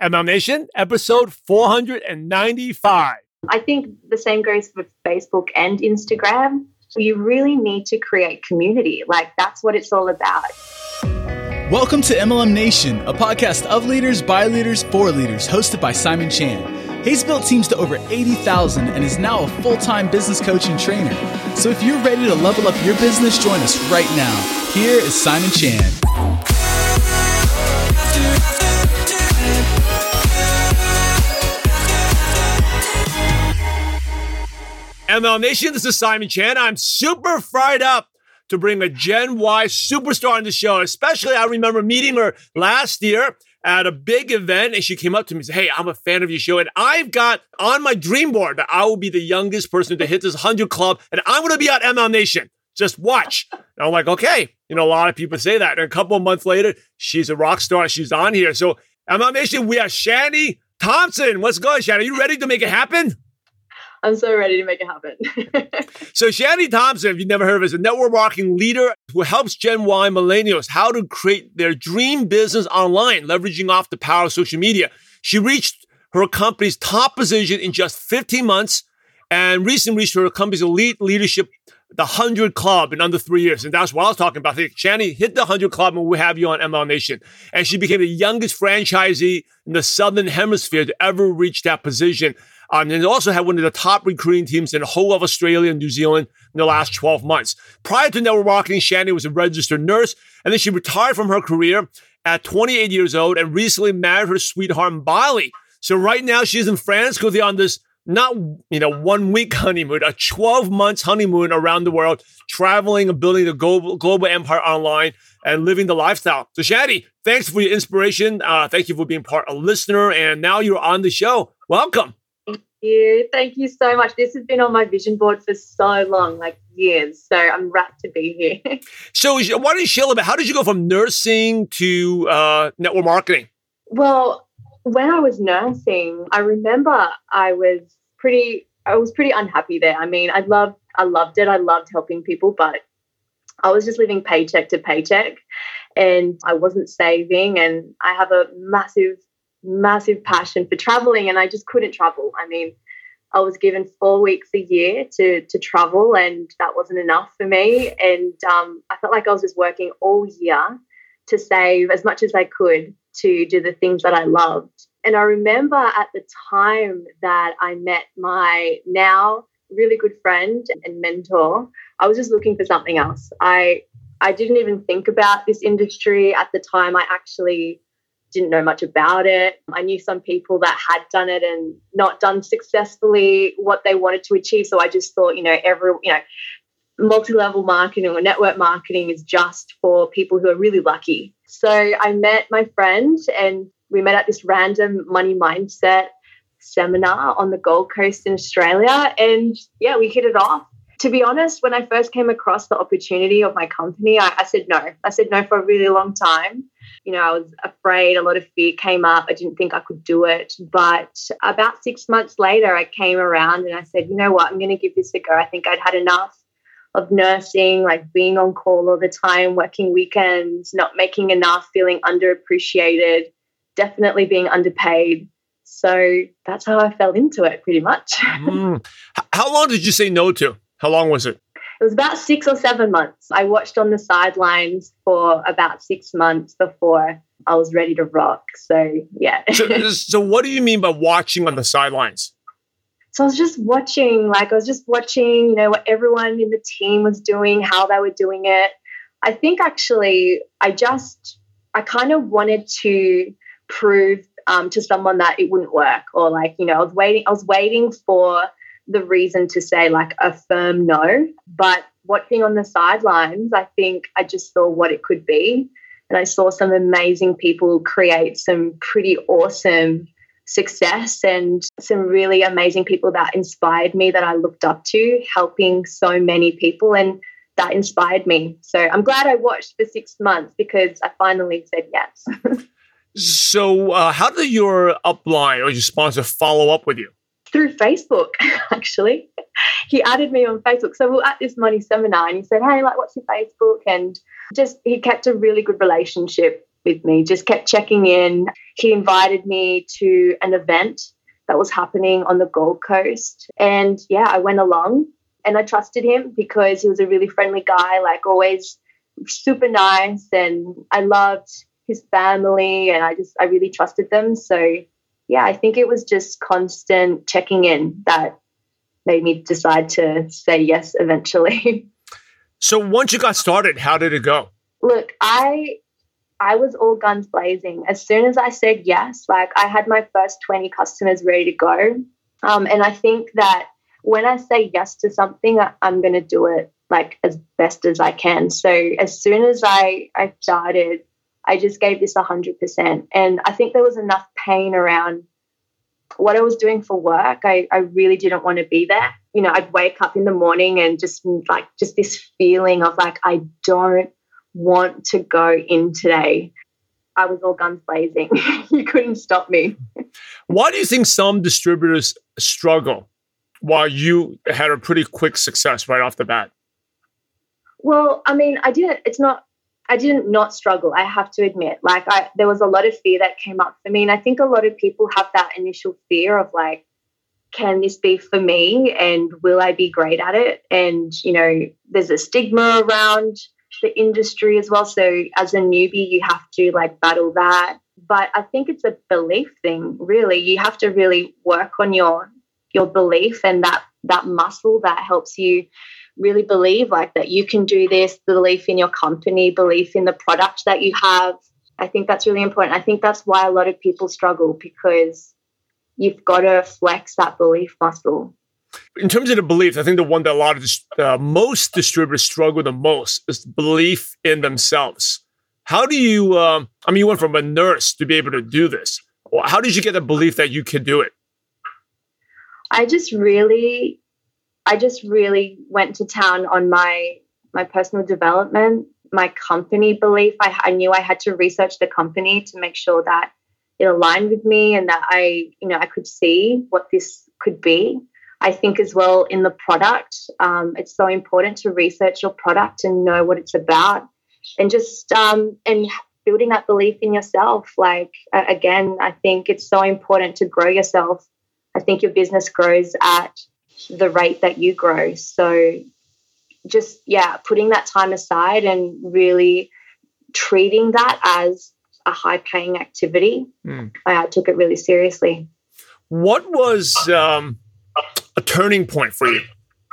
MLM Nation, episode 495. I think the same goes for Facebook and Instagram. You really need to create community. Like, that's what it's all about. Welcome to MLM Nation, a podcast of leaders, by leaders, for leaders, hosted by Simon Chan. He's built teams to over 80,000 and is now a full time business coach and trainer. So if you're ready to level up your business, join us right now. Here is Simon Chan. MLM Nation, this is Simon Chan. I'm super fried up to bring a Gen Y superstar on the show. Especially, I remember meeting her last year at a big event, and she came up to me and said, Hey, I'm a fan of your show. And I've got on my dream board that I will be the youngest person to hit this 100 club, and I'm going to be on MLM Nation. Just watch. And I'm like, okay. You know, a lot of people say that. And a couple of months later, she's a rock star. She's on here. So, MLM Nation, we have Chani Thompson. What's going, Chani? Are you ready to make it happen? I'm so ready to make it happen. so Chani Thompson, if you've never heard of her, is a network marketing leader who helps Gen Y millennials how to create their dream business online, leveraging off the power of social media. She reached her company's top position in just 15 months and recently reached her company's elite leadership, the 100 Club, in under three years. And that's what I was talking about. I Chani hit the 100 Club and we have you on ML Nation. And she became the youngest franchisee in the Southern Hemisphere to ever reach that position. Um, and they also had one of the top recruiting teams in the whole of Australia and New Zealand in the last 12 months. Prior to network marketing, Chani was a registered nurse, and then she retired from her career at 28 years old and recently married her sweetheart Bali. So right now she's in France because they're on this not you know one week honeymoon, a 12 months honeymoon around the world, traveling and building the global, global empire online and living the lifestyle. So Chani, thanks for your inspiration. Uh, thank you for being part a listener, and now you're on the show. Welcome you. Thank you so much. This has been on my vision board for so long, like years. So I'm wrapped to be here. so why don't you share a bit? How did you go from nursing to uh, network marketing? Well, when I was nursing, I remember I was pretty I was pretty unhappy there. I mean, I loved I loved it. I loved helping people, but I was just living paycheck to paycheck and I wasn't saving and I have a massive massive passion for traveling and I just couldn't travel. I mean, I was given four weeks a year to to travel, and that wasn't enough for me. And um, I felt like I was just working all year to save as much as I could to do the things that I loved. And I remember at the time that I met my now really good friend and mentor, I was just looking for something else. I I didn't even think about this industry at the time. I actually didn't know much about it. I knew some people that had done it and not done successfully what they wanted to achieve. So I just thought, you know, every, you know, multi-level marketing or network marketing is just for people who are really lucky. So I met my friend and we met at this random money mindset seminar on the Gold Coast in Australia. And yeah, we hit it off to be honest, when I first came across the opportunity of my company, I, I, said no. I said no for a really long time. You know, I was afraid, a lot of fear came up. I didn't think I could do it. But about six months later, I came around and I said, you know what, I'm going to give this a go. I think I'd had enough of nursing, like being on call all the time, working weekends, not making enough, feeling underappreciated, definitely being underpaid. So that's how I fell into it pretty much. mm. How long did you say no to? How long was it? It was about six or seven months. I watched on the sidelines for about six months before I was ready to rock. So, yeah. so, so, what do you mean by watching on the sidelines? So, I was just watching, like, I was just watching, you know, what everyone in the team was doing, how they were doing it. I think actually, I just, I kind of wanted to prove um, to someone that it wouldn't work, or like, you know, I was waiting, I was waiting for the reason to say like a firm no. But watching on the sidelines, I think I just saw what it could be. And I saw some amazing people create some pretty awesome success and some really amazing people that inspired me that I looked up to, helping so many people. And that inspired me. So I'm glad I watched for six months because I finally said yes. so, uh, how did your upline or your sponsor follow up with you? Through Facebook, actually. He added me on Facebook. So we are at this money seminar and he said, Hey, like, what's your Facebook? And just he kept a really good relationship with me, just kept checking in. He invited me to an event that was happening on the Gold Coast. And yeah, I went along and I trusted him because he was a really friendly guy, like always super nice. And I loved his family and I just, I really trusted them. So yeah, I think it was just constant checking in that made me decide to say yes eventually. so once you got started, how did it go? Look, I I was all guns blazing. As soon as I said yes, like I had my first 20 customers ready to go. Um, and I think that when I say yes to something, I, I'm going to do it like as best as I can. So as soon as I, I started, I just gave this 100%. And I think there was enough pain around what I was doing for work. I, I really didn't want to be there. You know, I'd wake up in the morning and just like, just this feeling of like, I don't want to go in today. I was all guns blazing. you couldn't stop me. Why do you think some distributors struggle while you had a pretty quick success right off the bat? Well, I mean, I didn't, it's not, I didn't not struggle, I have to admit. Like, I, there was a lot of fear that came up for me. And I think a lot of people have that initial fear of like, can this be for me? And will I be great at it? And, you know, there's a stigma around the industry as well. So as a newbie, you have to like battle that. But I think it's a belief thing, really. You have to really work on your your belief and that that muscle that helps you really believe like that you can do this, belief in your company, belief in the product that you have. I think that's really important. I think that's why a lot of people struggle because you've got to flex that belief muscle. In terms of the beliefs, I think the one that a lot of uh, most distributors struggle the most is belief in themselves. How do you? Um, I mean, you went from a nurse to be able to do this. How did you get the belief that you could do it? I just really, I just really went to town on my my personal development, my company belief. I, I knew I had to research the company to make sure that it aligned with me and that I, you know, I could see what this could be. I think as well in the product, um, it's so important to research your product and know what it's about, and just um, and building that belief in yourself. Like uh, again, I think it's so important to grow yourself. I think your business grows at the rate that you grow. So just yeah, putting that time aside and really treating that as a high paying activity. Mm. I, I took it really seriously. What was um, a turning point for you?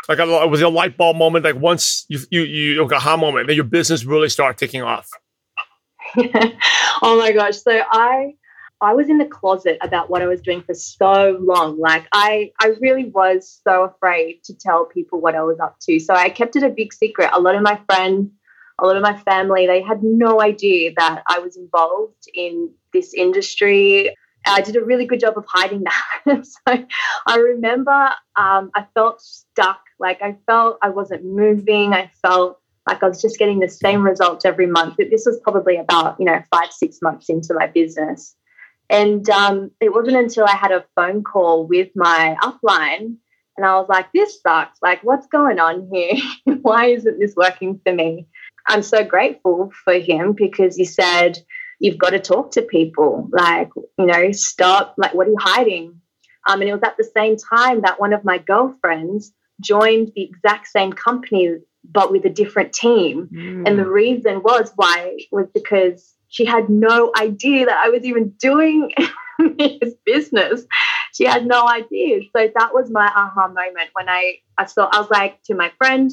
Like a, was it a light bulb moment? Like once you you you like a aha moment, then your business really started taking off. oh my gosh! So I I was in the closet about what I was doing for so long. Like I I really was so afraid to tell people what I was up to. So I kept it a big secret. A lot of my friends, a lot of my family, they had no idea that I was involved in this industry. I did a really good job of hiding that. so I remember um, I felt stuck. Like I felt I wasn't moving. I felt like I was just getting the same results every month. But this was probably about, you know, five, six months into my business. And um, it wasn't until I had a phone call with my upline and I was like, this sucks. Like, what's going on here? Why isn't this working for me? I'm so grateful for him because he said, you've got to talk to people. Like, you know, stop. Like, what are you hiding? Um, and it was at the same time that one of my girlfriends joined the exact same company, but with a different team. Mm. And the reason was why was because she had no idea that I was even doing this business. She had no idea. So that was my aha moment when I, I saw, I was like to my friend,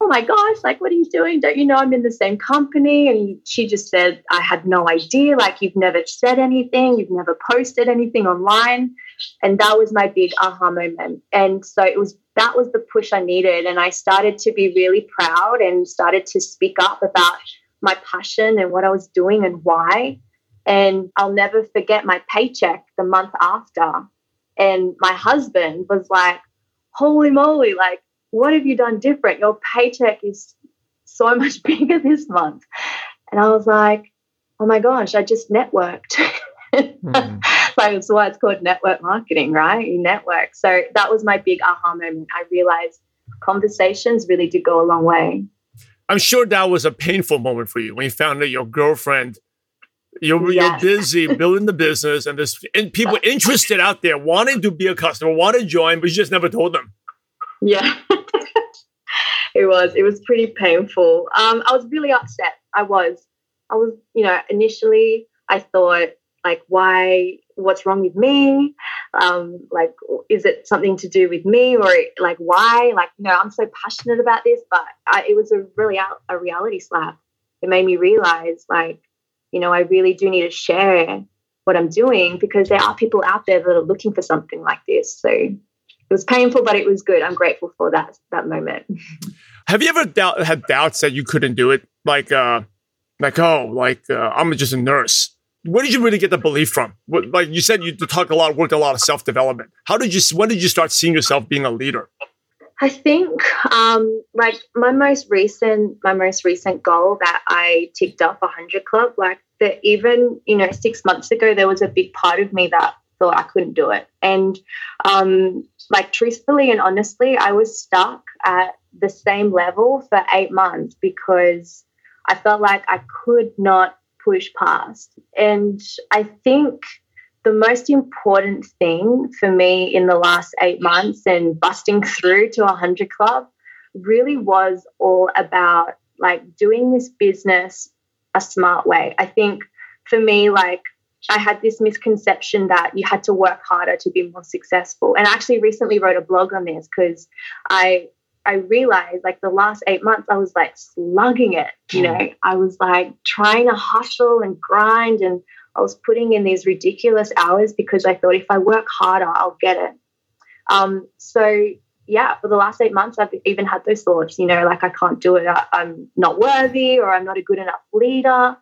oh my gosh, like, what are you doing? Don't you know I'm in the same company? And she just said, I had no idea. Like, you've never said anything, you've never posted anything online. And that was my big aha moment. And so it was that was the push I needed. And I started to be really proud and started to speak up about my passion and what I was doing and why. And I'll never forget my paycheck the month after. And my husband was like, holy moly, like, what have you done different? Your paycheck is so much bigger this month. And I was like, oh my gosh, I just networked. mm-hmm. so that's why it's called network marketing, right? You network. So that was my big aha moment. I realized conversations really did go a long way. I'm sure that was a painful moment for you when you found that your girlfriend You're, yes. you're busy building the business, and there's and people interested out there wanting to be a customer, want to join, but you just never told them. Yeah, it was. It was pretty painful. Um, I was really upset. I was. I was. You know, initially I thought like, why? What's wrong with me? Um, like, is it something to do with me, or like, why? Like, you know, I'm so passionate about this, but I, it was a really a reality slap. It made me realize, like, you know, I really do need to share what I'm doing because there are people out there that are looking for something like this. So it was painful, but it was good. I'm grateful for that that moment. Have you ever doubt, had doubts that you couldn't do it? Like, uh, like oh, like uh, I'm just a nurse. Where did you really get the belief from? What, like you said, you talk a lot, worked a lot of self development. How did you? When did you start seeing yourself being a leader? I think um, like my most recent my most recent goal that I ticked off a hundred club, like that even, you know, six months ago there was a big part of me that thought I couldn't do it. And um, like truthfully and honestly, I was stuck at the same level for eight months because I felt like I could not push past. And I think the most important thing for me in the last eight months and busting through to a 100 Club really was all about like doing this business a smart way. I think for me, like, I had this misconception that you had to work harder to be more successful. And I actually recently wrote a blog on this because I I realized like the last eight months I was like slugging it. You know, I was like trying to hustle and grind and I was putting in these ridiculous hours because I thought if I work harder, I'll get it. Um, so yeah, for the last eight months, I've even had those thoughts, you know, like I can't do it, I, I'm not worthy, or I'm not a good enough leader.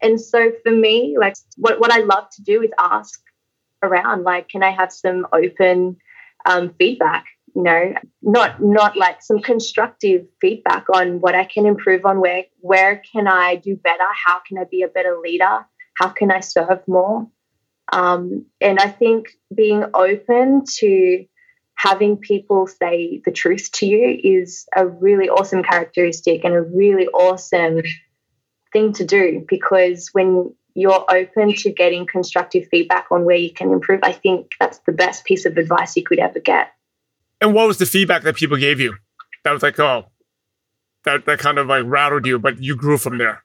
And so for me, like what, what I love to do is ask around, like, can I have some open um, feedback? You know, not not like some constructive feedback on what I can improve on, where where can I do better? How can I be a better leader? how can I serve more? Um, and I think being open to having people say the truth to you is a really awesome characteristic and a really awesome thing to do because when you're open to getting constructive feedback on where you can improve, I think that's the best piece of advice you could ever get. And what was the feedback that people gave you? That was like, oh, that, that kind of like rattled you, but you grew from there.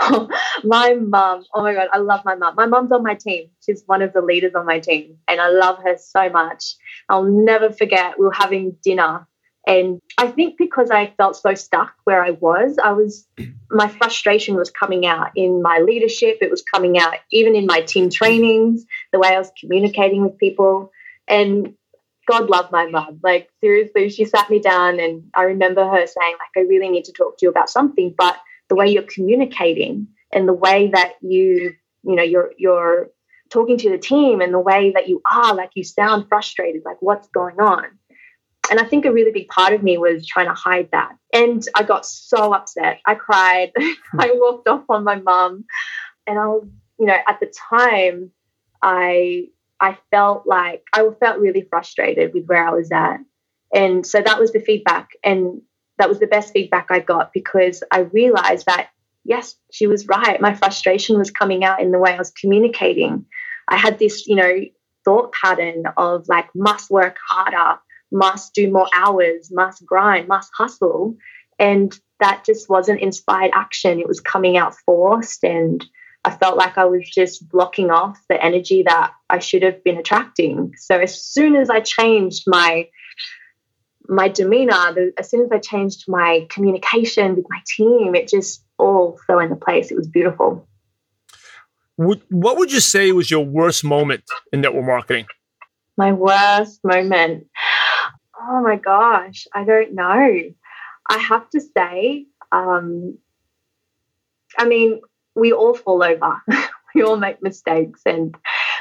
my mom. oh my God, I love my mom. My mom's on my team. She's one of the leaders on my team, and I love her so much. I'll never forget, we were having dinner. And I think because I felt so stuck where I was, I was, my frustration was coming out in my leadership. It was coming out even in my team trainings, the way I was communicating with people. And God love my mum. Like, seriously, she sat me down, and I remember her saying, like, I really need to talk to you about something, but the way you're communicating and the way that you you know you're you're talking to the team and the way that you are like you sound frustrated like what's going on? And i think a really big part of me was trying to hide that. And i got so upset. I cried. I walked off on my mum. And i was you know at the time i i felt like i felt really frustrated with where i was at and so that was the feedback and that was the best feedback I got because I realized that, yes, she was right. My frustration was coming out in the way I was communicating. I had this, you know, thought pattern of like, must work harder, must do more hours, must grind, must hustle. And that just wasn't inspired action. It was coming out forced. And I felt like I was just blocking off the energy that I should have been attracting. So as soon as I changed my my demeanor, the, as soon as I changed my communication with my team, it just all fell into place. It was beautiful. What would you say was your worst moment in network marketing? My worst moment. Oh my gosh, I don't know. I have to say, um, I mean, we all fall over. we all make mistakes and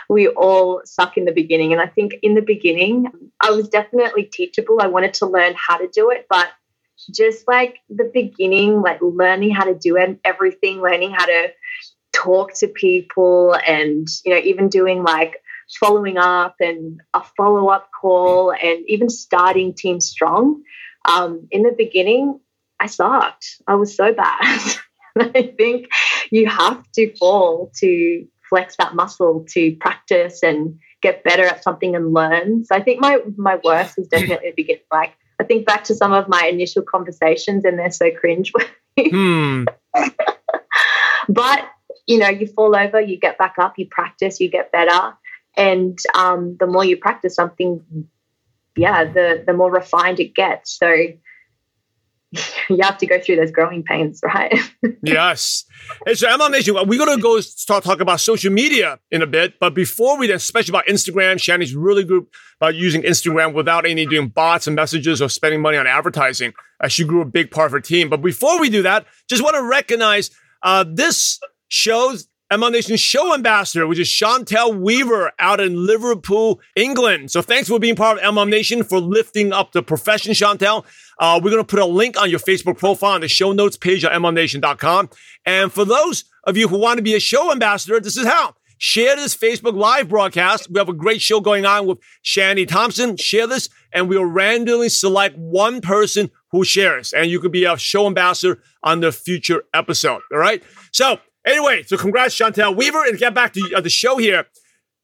we all suck in the beginning. And I think in the beginning, I was definitely teachable. I wanted to learn how to do it, but just like the beginning, like learning how to do everything, learning how to talk to people and, you know, even doing like following up and a follow up call and even starting Team Strong. Um, in the beginning, I sucked. I was so bad. I think you have to fall to flex that muscle to practice and get better at something and learn. So I think my my worst is definitely the beginning. Like I think back to some of my initial conversations and they're so cringe. Hmm. but you know, you fall over, you get back up, you practice, you get better, and um, the more you practice something, yeah, the the more refined it gets. So you have to go through those growing pains, right? yes. Hey, so MLM Nation, we're going to go start talking about social media in a bit. But before we then, especially about Instagram, Chani's really good about using Instagram without any doing bots and messages or spending money on advertising. Uh, she grew a big part of her team. But before we do that, just want to recognize uh, this show's MLM Nation show ambassador, which is Chantel Weaver out in Liverpool, England. So thanks for being part of MLM Nation for lifting up the profession, Chantel. Uh, we're going to put a link on your Facebook profile on the show notes page at mlmnation.com. And for those of you who want to be a show ambassador, this is how. Share this Facebook live broadcast. We have a great show going on with Chani Thompson. Share this, and we'll randomly select one person who shares. And you could be a show ambassador on the future episode. All right. So, anyway, so congrats, Chantel Weaver. And get back to uh, the show here.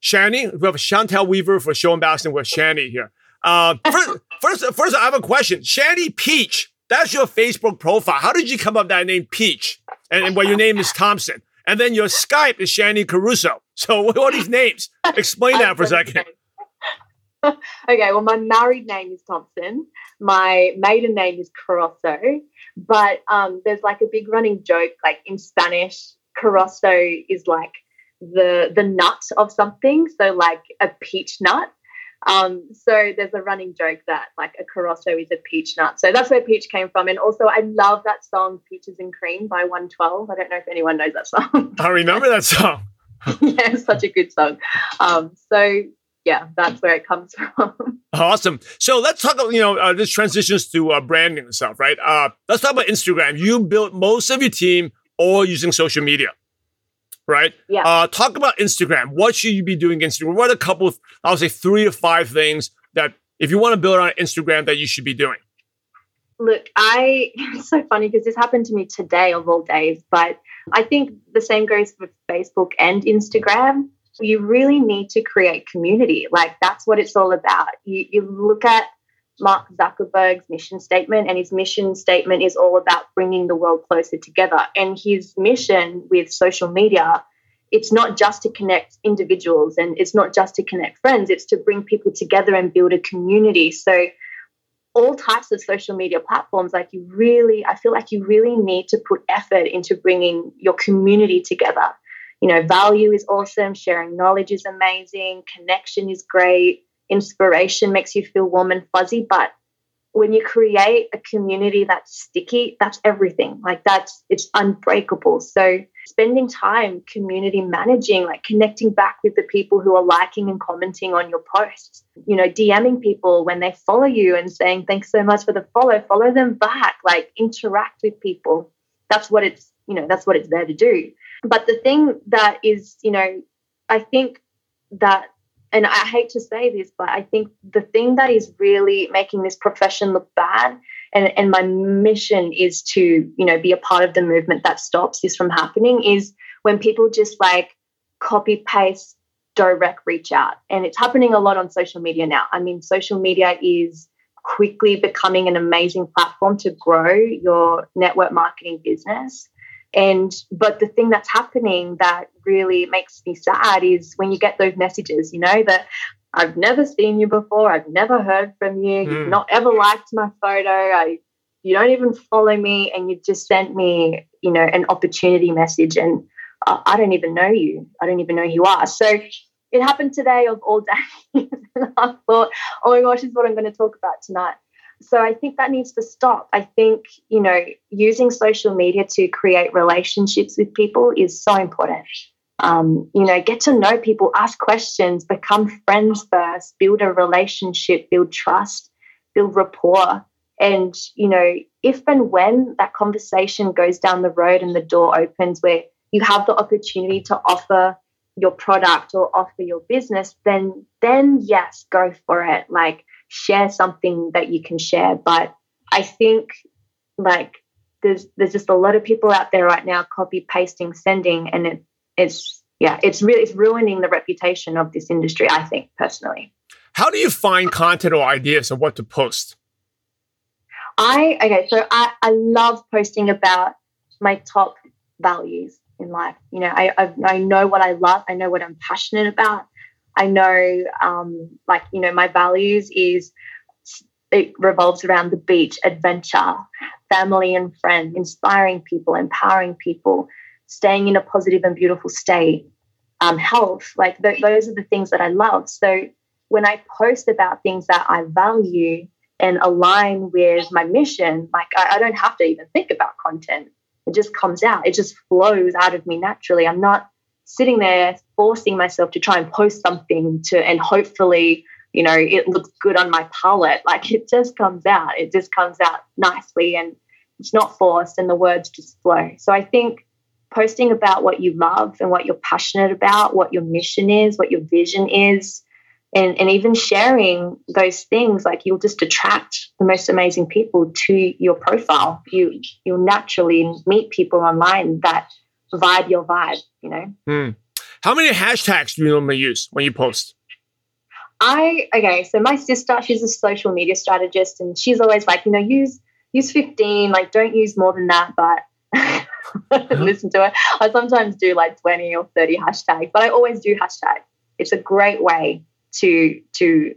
Chani, we have Chantel Weaver for show ambassador with Chani here. Uh, first, first, first, I have a question. Chani Peach, that's your Facebook profile. How did you come up with that name Peach? And, and well, your name is Thompson. And then your Skype is Chani Caruso. So what are these names? Explain that for a second. okay, well, my married name is Thompson. My maiden name is Caruso. But um, there's like a big running joke, like in Spanish, Caruso is like the the nut of something. So like a peach nut. Um, so there's a running joke that like a Caruso is a peach nut. So that's where peach came from. And also I love that song Peaches and Cream by 112. I don't know if anyone knows that song. I remember that song. yeah, it's such a good song. Um, so yeah, that's where it comes from. Awesome. So let's talk about, you know, uh, this transitions to uh, branding and stuff, right? Uh, let's talk about Instagram. You built most of your team all using social media right? Yeah. Uh, talk about Instagram. What should you be doing Instagram? What are a couple of, I would say, three to five things that if you want to build on Instagram that you should be doing? Look, I, it's so funny because this happened to me today of all days, but I think the same goes for Facebook and Instagram. You really need to create community. Like that's what it's all about. You, you look at Mark Zuckerberg's mission statement, and his mission statement is all about bringing the world closer together. And his mission with social media, it's not just to connect individuals and it's not just to connect friends, it's to bring people together and build a community. So, all types of social media platforms, like you really, I feel like you really need to put effort into bringing your community together. You know, value is awesome, sharing knowledge is amazing, connection is great inspiration makes you feel warm and fuzzy. But when you create a community that's sticky, that's everything. Like that's it's unbreakable. So spending time community managing, like connecting back with the people who are liking and commenting on your posts, you know, DMing people when they follow you and saying, thanks so much for the follow, follow them back, like interact with people. That's what it's, you know, that's what it's there to do. But the thing that is, you know, I think that and I hate to say this, but I think the thing that is really making this profession look bad, and, and my mission is to, you know, be a part of the movement that stops this from happening, is when people just like copy paste direct reach out. And it's happening a lot on social media now. I mean, social media is quickly becoming an amazing platform to grow your network marketing business. And but the thing that's happening that really makes me sad is when you get those messages, you know, that I've never seen you before, I've never heard from you, mm. you've not ever liked my photo, I you don't even follow me, and you just sent me, you know, an opportunity message, and uh, I don't even know you, I don't even know who you are. So it happened today of all days. I thought, oh my gosh, this is what I'm going to talk about tonight. So I think that needs to stop. I think, you know, using social media to create relationships with people is so important. Um, you know, get to know people, ask questions, become friends first, build a relationship, build trust, build rapport. And, you know, if and when that conversation goes down the road and the door opens where you have the opportunity to offer your product or offer your business, then then yes, go for it. Like share something that you can share. But I think like there's there's just a lot of people out there right now copy pasting sending and it it's yeah it's really it's ruining the reputation of this industry i think personally. How do you find content or ideas of what to post? I okay so i i love posting about my top values in life. You know i i, I know what i love i know what i'm passionate about i know um like you know my values is it revolves around the beach, adventure, family and friends, inspiring people, empowering people, staying in a positive and beautiful state, um, health. Like th- those are the things that I love. So when I post about things that I value and align with my mission, like I, I don't have to even think about content. It just comes out. It just flows out of me naturally. I'm not sitting there forcing myself to try and post something to and hopefully you know, it looks good on my palette. Like it just comes out. It just comes out nicely and it's not forced and the words just flow. So I think posting about what you love and what you're passionate about, what your mission is, what your vision is, and, and even sharing those things, like you'll just attract the most amazing people to your profile. You you'll naturally meet people online that vibe your vibe, you know. Hmm. How many hashtags do you normally use when you post? I okay, so my sister, she's a social media strategist, and she's always like, you know, use use fifteen, like don't use more than that. But listen to it. I sometimes do like twenty or thirty hashtags, but I always do hashtag. It's a great way to to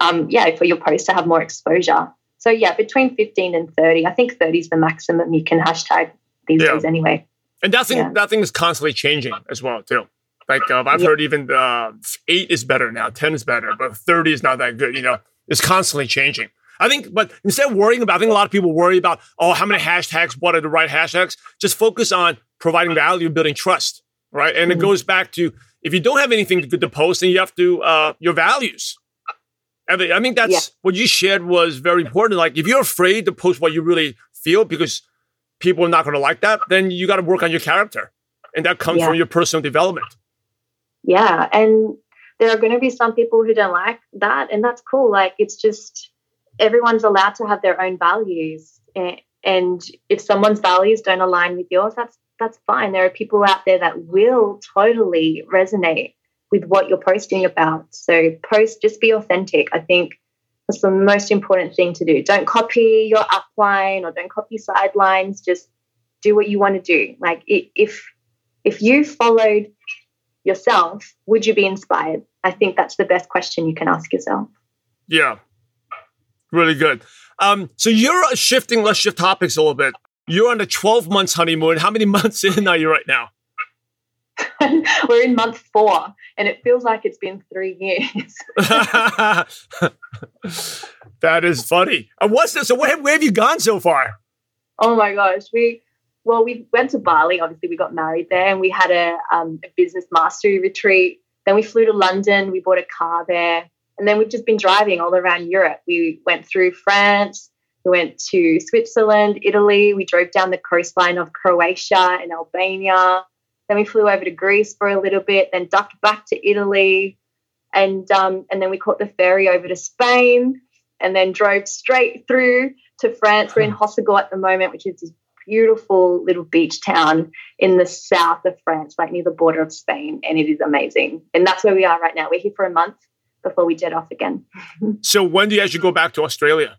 um yeah for your post to have more exposure. So yeah, between fifteen and thirty, I think thirty is the maximum you can hashtag these yeah. days anyway. And that thing, yeah. that thing is constantly changing as well too. Like uh, I've yeah. heard even uh, eight is better now, ten is better, but thirty is not that good. You know, it's constantly changing. I think, but instead of worrying about, I think a lot of people worry about, oh, how many hashtags? What are the right hashtags? Just focus on providing value, building trust, right? And mm-hmm. it goes back to if you don't have anything good to post, then you have to uh, your values. I think that's yeah. what you shared was very important. Like if you're afraid to post what you really feel because people are not going to like that, then you got to work on your character, and that comes yeah. from your personal development. Yeah and there are going to be some people who don't like that and that's cool. Like it's just everyone's allowed to have their own values and if someone's values don't align with yours that's that's fine. There are people out there that will totally resonate with what you're posting about. So post just be authentic. I think that's the most important thing to do don't copy your upline or don't copy sidelines just do what you want to do like if if you followed yourself, would you be inspired? I think that's the best question you can ask yourself. Yeah, really good. Um, so you're shifting, let's shift topics a little bit. You're on a 12 months honeymoon. How many months in are you right now? We're in month four, and it feels like it's been three years. that is funny. And what's this? So where, where have you gone so far? Oh my gosh, we well, we went to Bali. Obviously, we got married there, and we had a, um, a business mastery retreat. Then we flew to London. We bought a car there, and then we've just been driving all around Europe. We went through France. We went to Switzerland, Italy. We drove down the coastline of Croatia and Albania. Then we flew over to Greece for a little bit. Then ducked back to Italy, and um, and then we caught the ferry over to Spain, and then drove straight through to France. We're in Hossegor at the moment, which is this beautiful little beach town in the south of France, like near the border of Spain, and it is amazing. And that's where we are right now. We're here for a month before we jet off again. so when do you actually go back to Australia?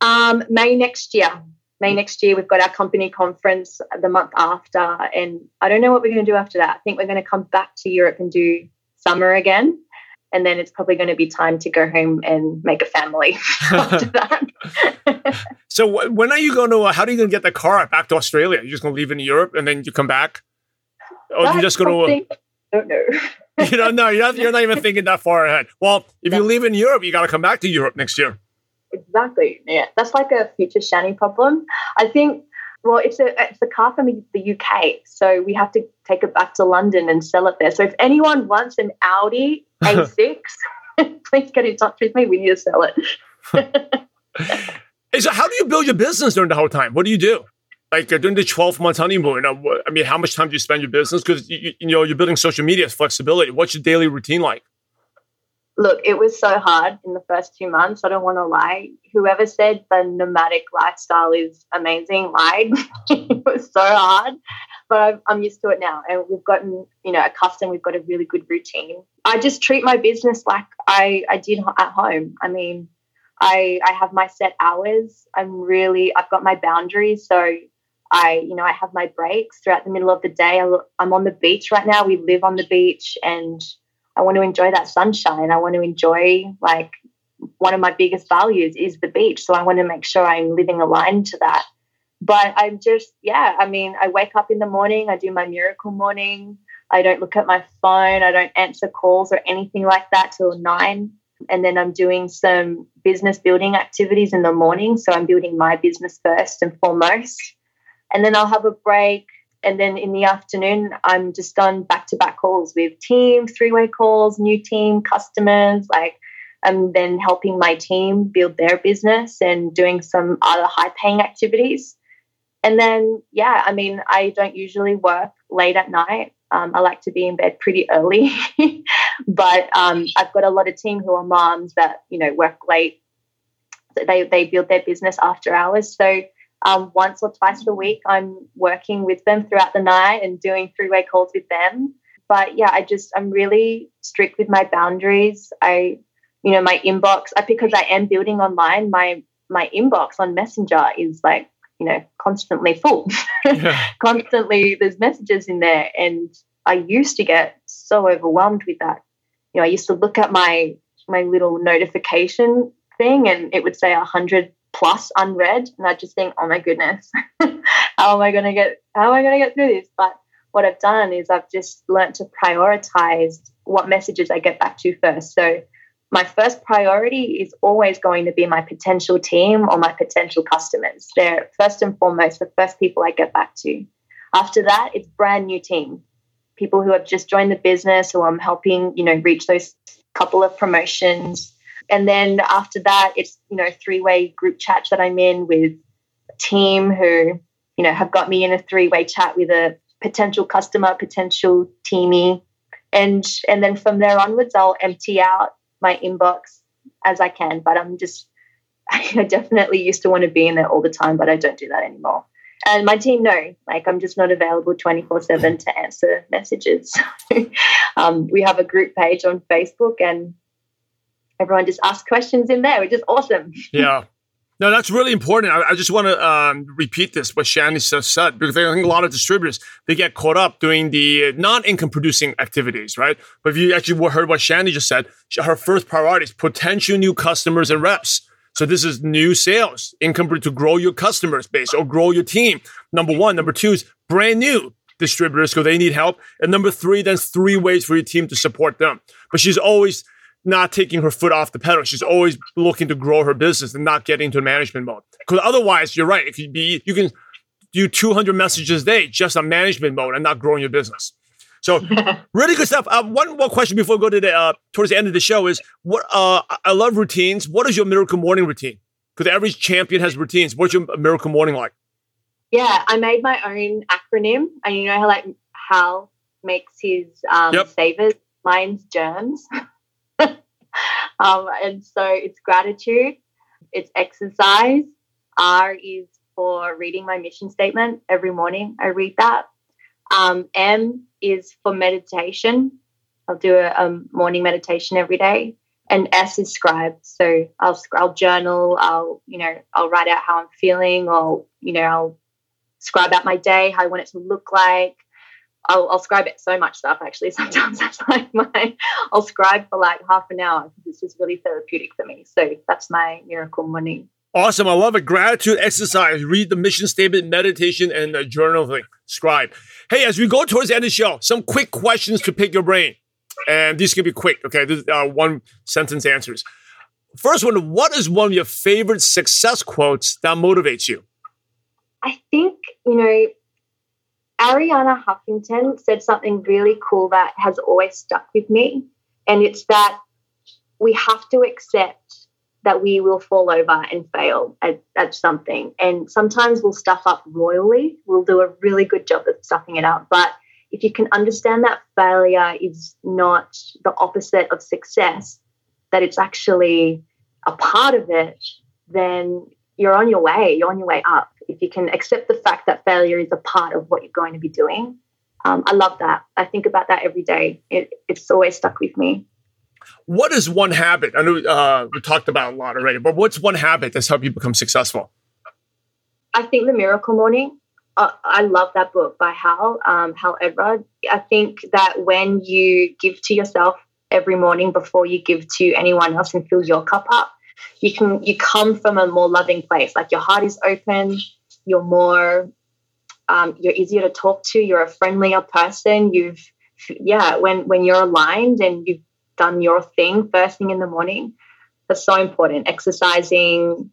Um, May next year. May next year, we've got our company conference the month after, and I don't know what we're going to do after that. I think we're going to come back to Europe and do summer again and then it's probably going to be time to go home and make a family after that. so when are you going to? Uh, how are you going to get the car back to Australia? You're just going to leave in Europe and then you come back, or you just going to? I don't know. you don't know. You're not, you're not even thinking that far ahead. Well, if you leave in Europe, you got to come back to Europe next year. Exactly. Yeah, that's like a future Chani problem. I think well, it's a it's a car from the UK, so we have to take it back to London and sell it there. So if anyone wants an Audi A6, please get in touch with me. We need to sell it. so how do you build your business during the whole time? What do you do? Like uh, during the 12 month honeymoon, uh, I mean, how much time do you spend your business? Because you, you know you're building social media flexibility. What's your daily routine like? Look, it was so hard in the first two months. I don't want to lie. Whoever said the nomadic lifestyle is amazing lied. it was so hard, but I'm used to it now. And we've gotten, you know, accustomed. We've got a really good routine. I just treat my business like I, I did at home. I mean, I, I have my set hours. I'm really, I've got my boundaries. So I, you know, I have my breaks throughout the middle of the day. I, I'm on the beach right now. We live on the beach and I want to enjoy that sunshine. I want to enjoy like one of my biggest values is the beach. So I want to make sure I'm living aligned to that. But I'm just, yeah, I mean, I wake up in the morning, I do my miracle morning. I don't look at my phone, I don't answer calls or anything like that till nine. And then I'm doing some business building activities in the morning. So I'm building my business first and foremost. And then I'll have a break and then in the afternoon, I'm just on back to back calls with team, three way calls, new team, customers. Like, I'm then helping my team build their business and doing some other high paying activities. And then, yeah, I mean, I don't usually work late at night. Um, I like to be in bed pretty early, but um, I've got a lot of team who are moms that you know work late. They they build their business after hours. So um, once or twice a week, I'm working with them throughout the night and doing three way calls with them. But yeah, I just, I'm really strict with my boundaries. I, you know, my inbox, I, because I am building online, my, my inbox on Messenger is like, you know, constantly full. Yeah. constantly, there's messages in there. And I used to get so overwhelmed with that. You know, I used to look at my, my little notification thing and it would say a hundred plus unread and I just think, oh my goodness, how am I gonna get how am I gonna get through this? But what I've done is I've just learned to prioritize what messages I get back to first. So my first priority is always going to be my potential team or my potential customers. They're first and foremost the first people I get back to. After that, it's brand new team, people who have just joined the business, who I'm helping, you know, reach those couple of promotions, and then after that, it's, you know, three way group chats that I'm in with a team who, you know, have got me in a three way chat with a potential customer, potential teamie. And, and then from there onwards, I'll empty out my inbox as I can. But I'm just, I definitely used to want to be in there all the time, but I don't do that anymore. And my team know, like I'm just not available 24 7 to answer messages. um, we have a group page on Facebook and everyone just asks questions in there, which is awesome. Yeah. No, that's really important. I, I just want to um, repeat this, what just said, because I think a lot of distributors, they get caught up doing the non-income producing activities, right? But if you actually heard what Chani just said, her first priority is potential new customers and reps. So this is new sales, income to grow your customers base or grow your team. Number one. Number two is brand new distributors because they need help. And number three, then three ways for your team to support them. But she's always – not taking her foot off the pedal. She's always looking to grow her business and not getting into management mode. Because otherwise, you're right. If you be, you can do 200 messages a day just on management mode and not growing your business. So really good stuff. Uh, one more question before we go to the uh, towards the end of the show is what uh, I love routines. What is your miracle morning routine? Because every champion has routines. What's your miracle morning like? Yeah, I made my own acronym, and you know how like Hal makes his um, yep. savers. Mine's germs. um, and so it's gratitude, it's exercise. R is for reading my mission statement every morning. I read that. Um, M is for meditation. I'll do a, a, morning meditation every day. And S is scribe. So I'll I'll journal. I'll you know I'll write out how I'm feeling. Or you know I'll scribe out my day, how I want it to look like. I'll, I'll scribe it so much stuff actually. Sometimes that's like my, I'll scribe for like half an hour because it's just really therapeutic for me. So that's my miracle morning. Awesome. I love it. Gratitude exercise, read the mission statement, meditation, and the journal thing. Scribe. Hey, as we go towards the end of the show, some quick questions to pick your brain. And these can be quick, okay? This are uh, one sentence answers. First one, what is one of your favorite success quotes that motivates you? I think, you know, Arianna Huffington said something really cool that has always stuck with me. And it's that we have to accept that we will fall over and fail at, at something. And sometimes we'll stuff up royally. We'll do a really good job of stuffing it up. But if you can understand that failure is not the opposite of success, that it's actually a part of it, then you're on your way. You're on your way up. If you can accept the fact that failure is a part of what you're going to be doing, um, I love that. I think about that every day. It, it's always stuck with me. What is one habit? I know uh, we talked about a lot already, but what's one habit that's helped you become successful? I think the Miracle Morning. Uh, I love that book by Hal um, Hal Elrod. I think that when you give to yourself every morning before you give to anyone else and fill your cup up, you can you come from a more loving place. Like your heart is open. You're more. Um, you're easier to talk to. You're a friendlier person. You've yeah when when you're aligned and you've done your thing first thing in the morning. That's so important. Exercising,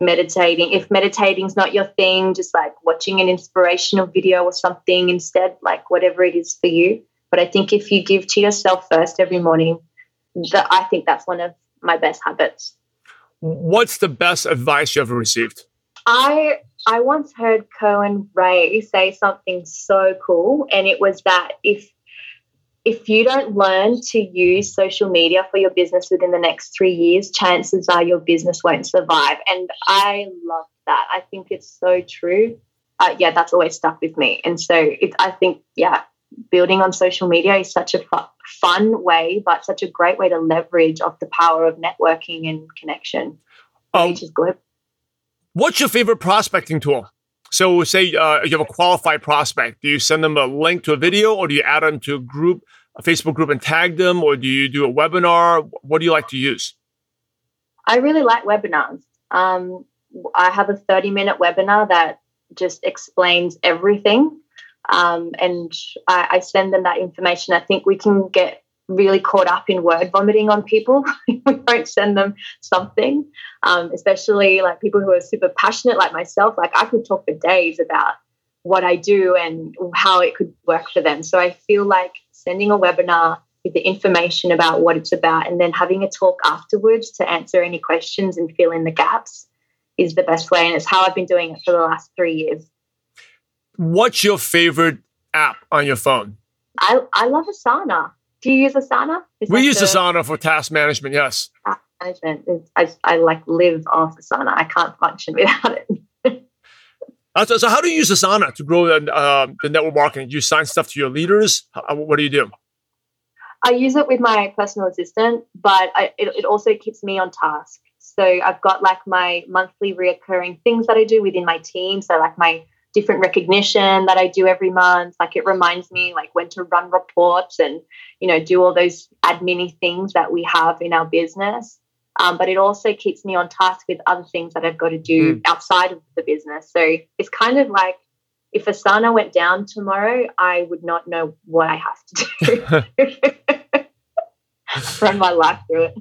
meditating. If meditating is not your thing, just like watching an inspirational video or something instead, like whatever it is for you. But I think if you give to yourself first every morning, that I think that's one of my best habits. What's the best advice you ever received? I I once heard Cohen Ray say something so cool, and it was that if if you don't learn to use social media for your business within the next three years, chances are your business won't survive. And I love that. I think it's so true. Uh, yeah, that's always stuck with me. And so it, I think, yeah, building on social media is such a fu- fun way, but such a great way to leverage off the power of networking and connection. Um, which is good. What's your favorite prospecting tool? So, say uh, you have a qualified prospect. Do you send them a link to a video, or do you add them to a group, a Facebook group, and tag them, or do you do a webinar? What do you like to use? I really like webinars. Um, I have a thirty-minute webinar that just explains everything, um, and I, I send them that information. I think we can get really caught up in word vomiting on people. We don't send them something. Um, especially like people who are super passionate like myself like i could talk for days about what i do and how it could work for them. So i feel like sending a webinar with the information about what it's about and then having a talk afterwards to answer any questions and fill in the gaps is the best way. And it's how i've been doing it for the last three years what's your favorite app on your phone i, I love Asana do you use Asana? Is we use the, Asana for task management. Yes. Task management. Is, I, I like live off Asana. I can't function without it. uh, so, so, how do you use Asana to grow the, uh, the network marketing? Do you assign stuff to your leaders? How, what do you do? I use it with my personal assistant, but I, it, it also keeps me on task. So I've got like my monthly reoccurring things that I do within my team. So like my different recognition that I do every month. Like it reminds me like when to run reports and, you know, do all those admin things that we have in our business. Um, but it also keeps me on task with other things that I've got to do mm. outside of the business. So it's kind of like if Asana went down tomorrow, I would not know what I have to do. Run my life through it.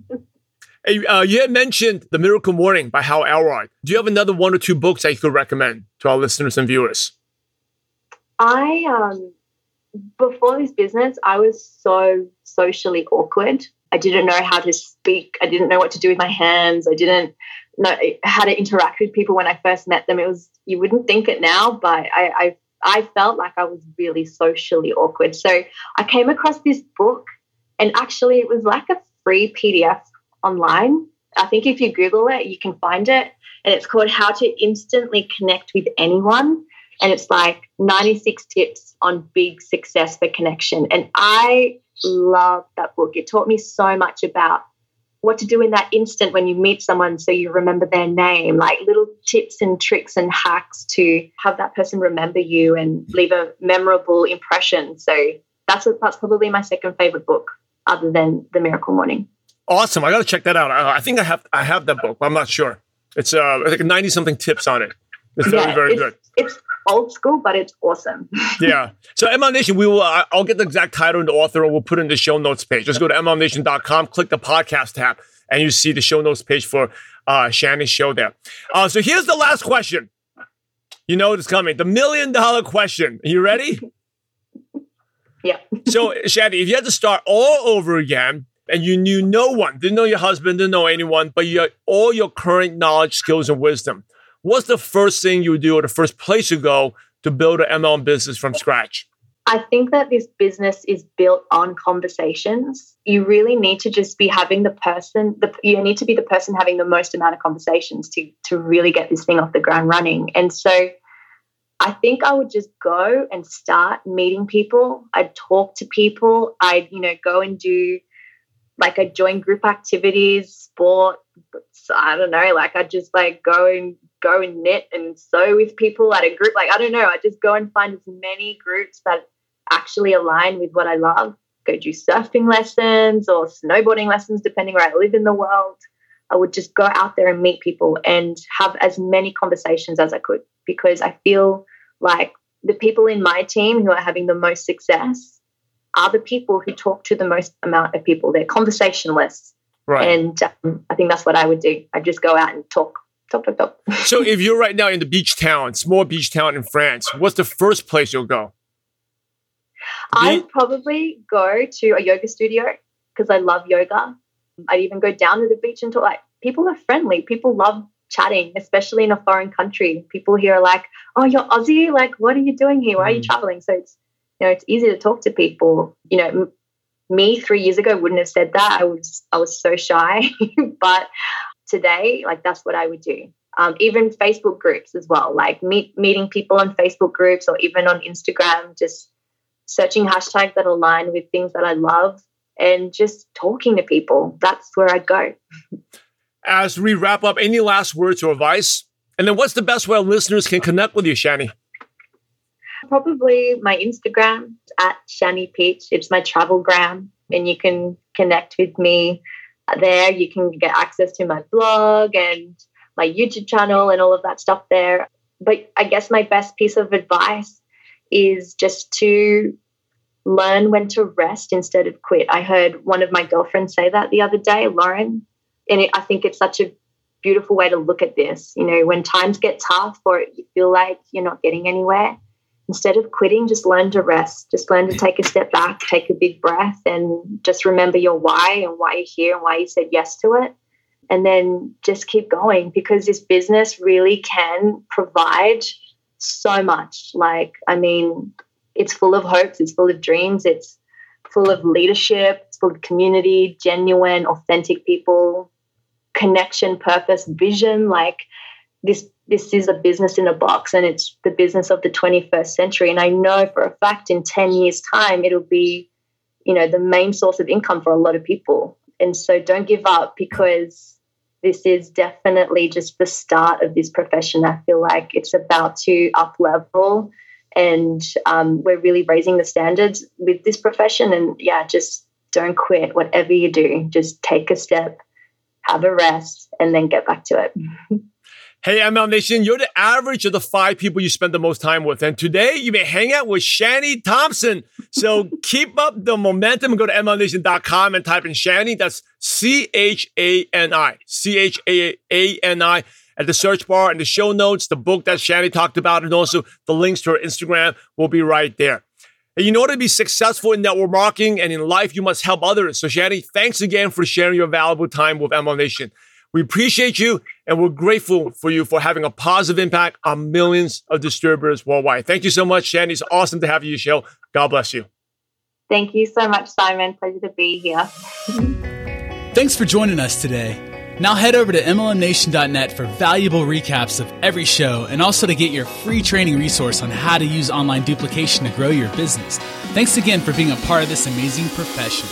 Hey, uh, you had mentioned The Miracle Morning by Hal Elrod. Do you have another one or two books that you could recommend to our listeners and viewers? I, um, before this business, I was so socially awkward. I didn't know how to speak. I didn't know what to do with my hands. I didn't know how to interact with people when I first met them. It was, you wouldn't think it now, but I, I, I felt like I was really socially awkward. So I came across this book, and actually, it was like a free PDF online. I think if you Google it, you can find it. And it's called How to Instantly Connect with Anyone. And it's like 96 tips on big success for connection. And I love that book. It taught me so much about what to do in that instant when you meet someone so you remember their name, like little tips and tricks and hacks to have that person remember you and leave a memorable impression. So that's that's probably my second favorite book other than The Miracle Morning. Awesome. I got to check that out. I, I, think I have I have that book, but I'm not sure. It's uh I think 90 something tips on it. It's yeah, very very it's, good. It's old school, but it's awesome. yeah. So MLM Nation, we will uh, I'll get the exact title and the author and we'll put it in the show notes page. Just go to mlmnation.com, click the podcast tab, and you see the show notes page for uh Chani's show there. Uh so here's the last question. You know it's coming. The million dollar question. Are you ready? yeah. so Chani, if you had to start all over again, and you knew no one, didn't know your husband, didn't know anyone, but you all your current knowledge, skills, and wisdom. What's the first thing you would do or the first place you go to build an MLM business from scratch? I think that this business is built on conversations. You really need to just be having the person, the, you need to be the person having the most amount of conversations to, to really get this thing off the ground running. And so I think I would just go and start meeting people. I'd talk to people. I'd, you know, go and do like I'd join group activities, sport. I don't know, like I'd just like go and go and knit and sew with people at a group. Like, I don't know, I just go and find as many groups that actually align with what I love. Go do surfing lessons or snowboarding lessons, depending where I live in the world. I would just go out there and meet people and have as many conversations as I could because I feel like the people in my team who are having the most success are the people who talk to the most amount of people. They're conversationalists. Right. And um, I think that's what I would do. I'd just go out and talk Top, top, top. so if you're right now in the beach town, small beach town in France, what's the first place you'll go? I'd probably go to a yoga studio because I love yoga. I'd even go down to the beach and talk. Like people are friendly. People love chatting, especially in a foreign country. People here are like, "Oh, you're Aussie. Like, what are you doing here? Why are you mm. traveling?" So it's you know it's easy to talk to people. You know, m- me three years ago wouldn't have said that. I was I was so shy, but today, like that's what I would do. Um, even Facebook groups as well, like meet, meeting people on Facebook groups or even on Instagram, just searching hashtags that align with things that I love and just talking to people. That's where I'd go. As we wrap up, any last words or advice? And then what's the best way listeners can connect with you, Chani? Probably my Instagram at Chani Peach. It's my travel gram, and you can connect with me there. You can get access to my blog and my YouTube channel and all of that stuff there. But I guess my best piece of advice is just to learn when to rest instead of quit. I heard one of my girlfriends say that the other day, Lauren, and it, I think it's such a beautiful way to look at this. You know, when times get tough or you feel like you're not getting anywhere, instead of quitting, just learn to rest. Just learn to take a step back, take a big breath, and just remember your why and why you're here and why you said yes to it. And then just keep going because this business really can provide so much. Like, I mean, it's full of hopes, it's full of dreams, it's full of leadership, it's full of community, genuine, authentic people, connection, purpose, vision. Like, this this is a business in a box and it's the business of the 21st century. And i know for a fact in 10 years time it'll be you know the main source of income for a lot of people. And so don't give up because this is definitely just the start of this profession. I feel like it's about to up level and um, we're really raising the standards with this profession. And yeah just don't quit. Whatever you do just take a step have a rest and then get back to it Hey, MLM Nation, you're the average of the five people you spend the most time with. And today you may hang out with Chani Thompson. So keep up the momentum and go to MLMNation.com and type in Chani. That's C H A N I. C H A N I at the search bar and the show notes, the book that Chani talked about, and also the links to her Instagram will be right there. And in order to be successful in network marketing and in life, you must help others. So, Chani, thanks again for sharing your valuable time with MLM Nation. We appreciate you and we're grateful for you for having a positive impact on millions of disturbers worldwide. Thank you so much, Chani. It's awesome to have you, show. God bless you. Thank you so much, Simon. Pleasure to be here. Thanks for joining us today. Now head over to MLMNation.net for valuable recaps of every show and also to get your free training resource on how to use online duplication to grow your business. Thanks again for being a part of this amazing profession.